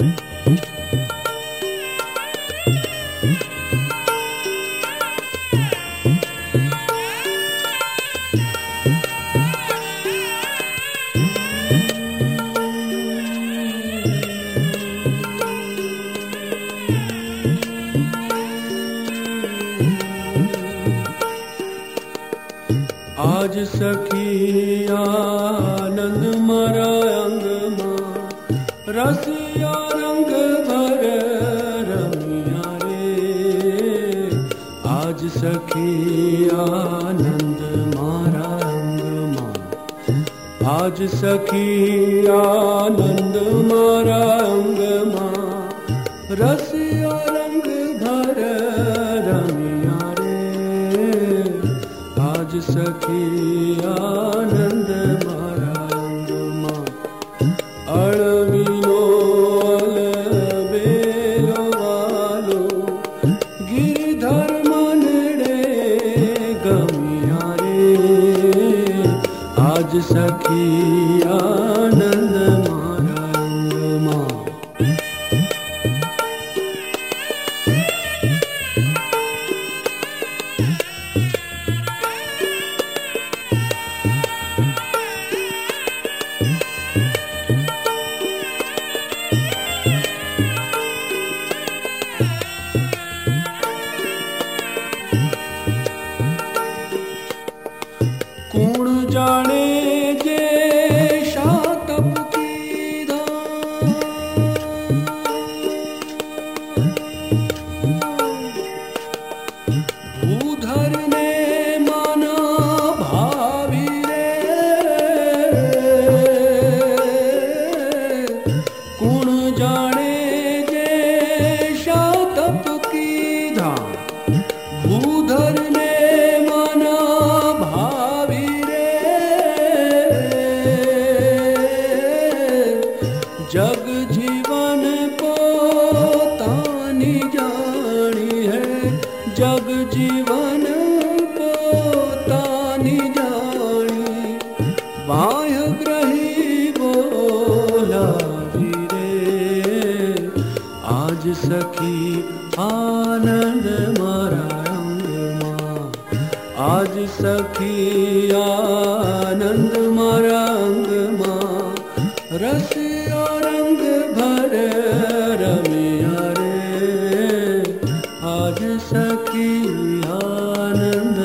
आज सखी आनंद मरा अंग रसिया आनंद मारा अंग आज सखी, आनंद मारा अंग रसिया रंग भर रमिया रे। आज सखी आनंद आज आनंद मारा रंग माँ आज सखी आनंद मरंग रंग माँ रस रंग भर रमिया रे। आज सखी आनंद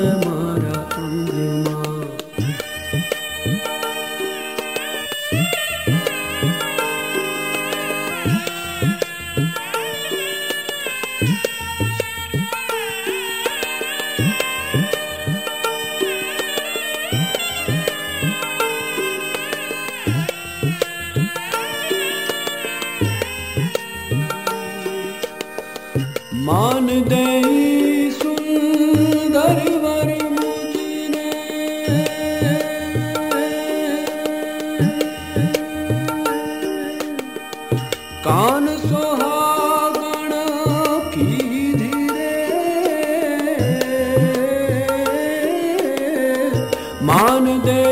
मान दे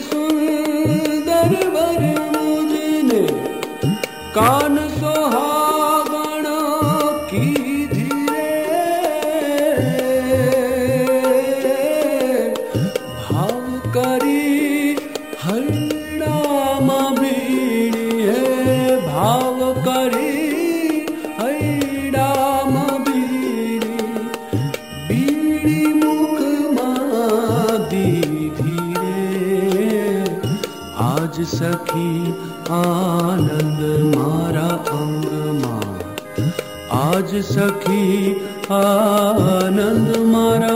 सुंदर भर मुझने। कान सोहागण की धीरे। भाव करी सखी आनंद मारा अंग माँ आज सखी आनंद मारा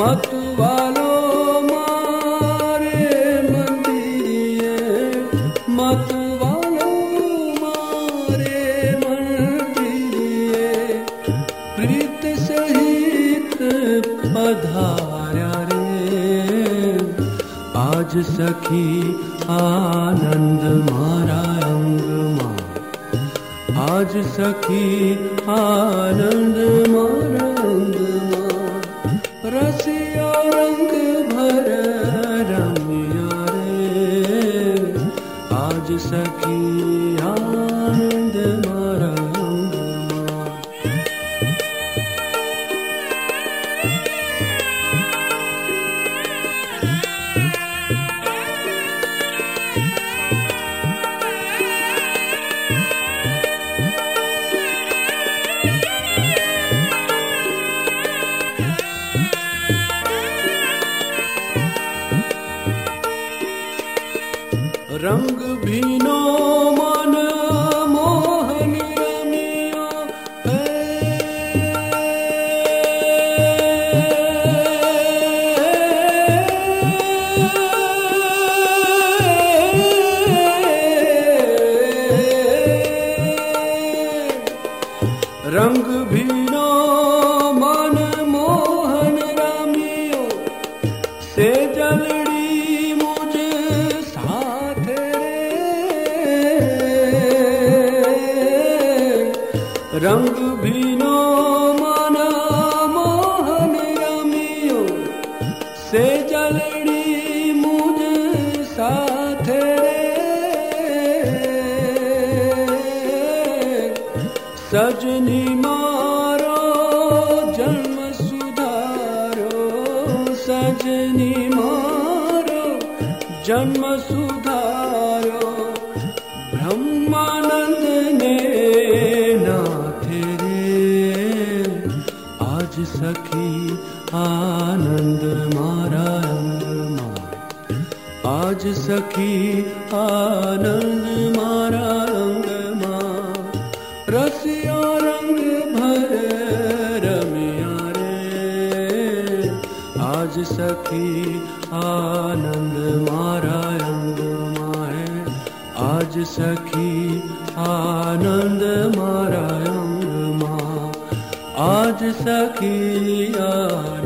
मतवालो मारे मंदिरिये। मतवालो मारे मतवालि प्रीत सहित पधारा रे। आज सखी आनन्द मारा मा आज सखी आनन्द रंग भीनो मन मोहन रमिया रंग भीनो मन मोहन रामियो से जलड़ी रंग भीनो मन मोहन रामियो, से जलड़ी मुझ साथ रे। सजनी मारो, जन्म सुधारो, सजनी मारो, जन्म सुधारो आज सखी आनंद मारा अंगमा रसिया रंग भर रमिया रे। आज सखी आनंद मारा अंगमा है। आज सखी आनंद मारा अंगमा आज सखी आनंद